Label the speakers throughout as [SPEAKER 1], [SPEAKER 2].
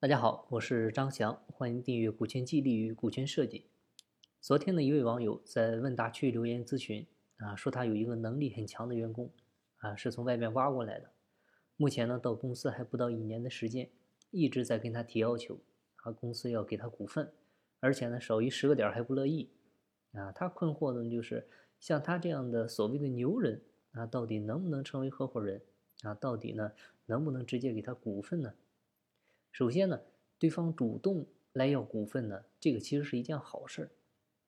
[SPEAKER 1] 大家好，我是张翔，欢迎订阅《股权激励与股权设计》。昨天的一位网友在问答区留言咨询啊，说他有一个能力很强的员工啊，是从外面挖过来的，目前呢到公司还不到一年的时间，一直在跟他提要求啊，公司要给他股份，而且呢少于十个点还不乐意啊。他困惑的就是像他这样的所谓的牛人啊，到底能不能成为合伙人啊？到底呢能不能直接给他股份呢？首先呢，对方主动来要股份呢，这个其实是一件好事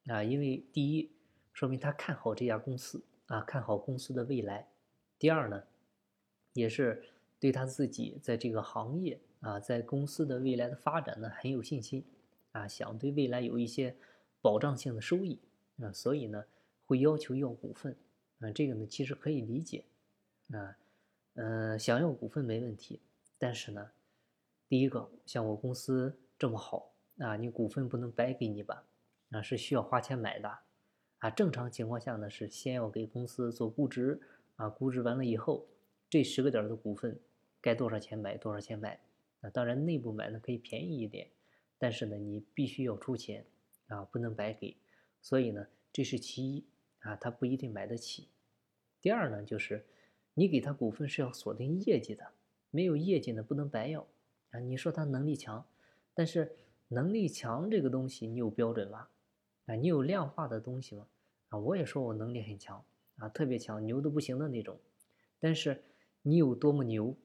[SPEAKER 1] 啊，因为第一，说明他看好这家公司啊，看好公司的未来；第二呢，也是对他自己在这个行业啊，在公司的未来的发展呢很有信心。啊，想对未来有一些保障性的收益。啊，所以呢会要求要股份。啊，这个呢其实可以理解。啊，嗯，想要股份没问题，但是呢。第一个，像我公司这么好啊，你股份不能白给你吧？啊，是需要花钱买的，啊，正常情况下呢是先要给公司做估值，啊，估值完了以后，这十个点的股份该多少钱买多少钱买，啊，当然内部买呢可以便宜一点，但是呢你必须要出钱，啊，不能白给，所以呢这是其一，啊，他不一定买得起。第二呢就是你给他股份是要锁定业绩的，没有业绩呢不能白要。啊，你说他能力强，但是能力强这个东西你有标准吗？啊，你有量化的东西吗？啊，我也说我能力很强啊，特别强，牛的不行的那种。但是你有多么牛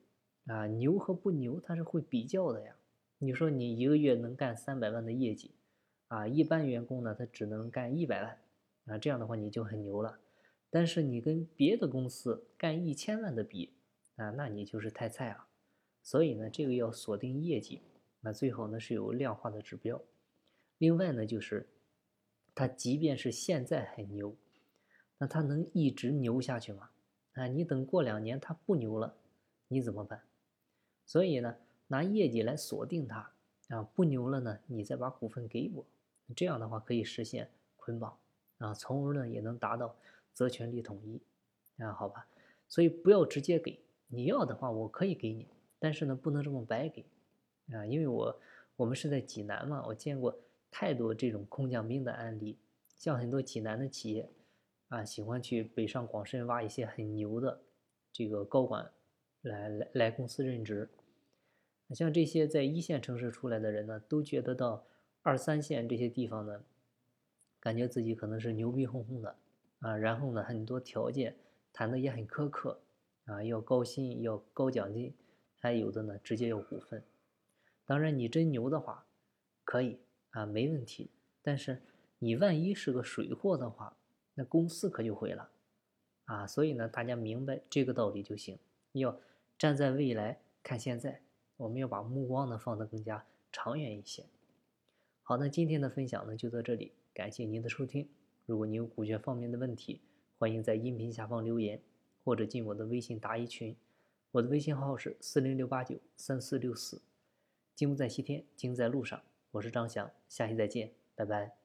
[SPEAKER 1] 啊？牛和不牛它是会比较的呀。你说你一个月能干三百万的业绩，啊，一般员工呢他只能干一百万，啊，这样的话你就很牛了。但是你跟别的公司干一千万的比，啊，那你就是太菜了。所以呢，这个要锁定业绩，那最好呢是有量化的指标。另外呢，就是他即便是现在很牛，那他能一直牛下去吗？啊，你等过两年他不牛了，你怎么办？所以呢，拿业绩来锁定他啊，不牛了呢，你再把股份给我，这样的话可以实现捆绑啊，从而呢也能达到责权利统一啊，好吧？所以不要直接给，你要的话我可以给你。但是呢，不能这么白给，啊，因为我我们是在济南嘛，我见过太多这种空降兵的案例，像很多济南的企业，啊，喜欢去北上广深挖一些很牛的这个高管来来来公司任职，像这些在一线城市出来的人呢，都觉得到二三线这些地方呢，感觉自己可能是牛逼哄哄的，啊，然后呢，很多条件谈的也很苛刻，啊，要高薪，要高奖金。还有的呢，直接要股份。当然，你真牛的话，可以啊，没问题。但是你万一是个水货的话，那公司可就毁了啊。所以呢，大家明白这个道理就行。要站在未来看现在，我们要把目光呢放得更加长远一些。好，那今天的分享呢就到这里，感谢您的收听。如果你有股权方面的问题，欢迎在音频下方留言，或者进我的微信答疑群。我的微信号是四零六八九三四六四，金不在西天，金在路上。我是张翔，下期再见，拜拜。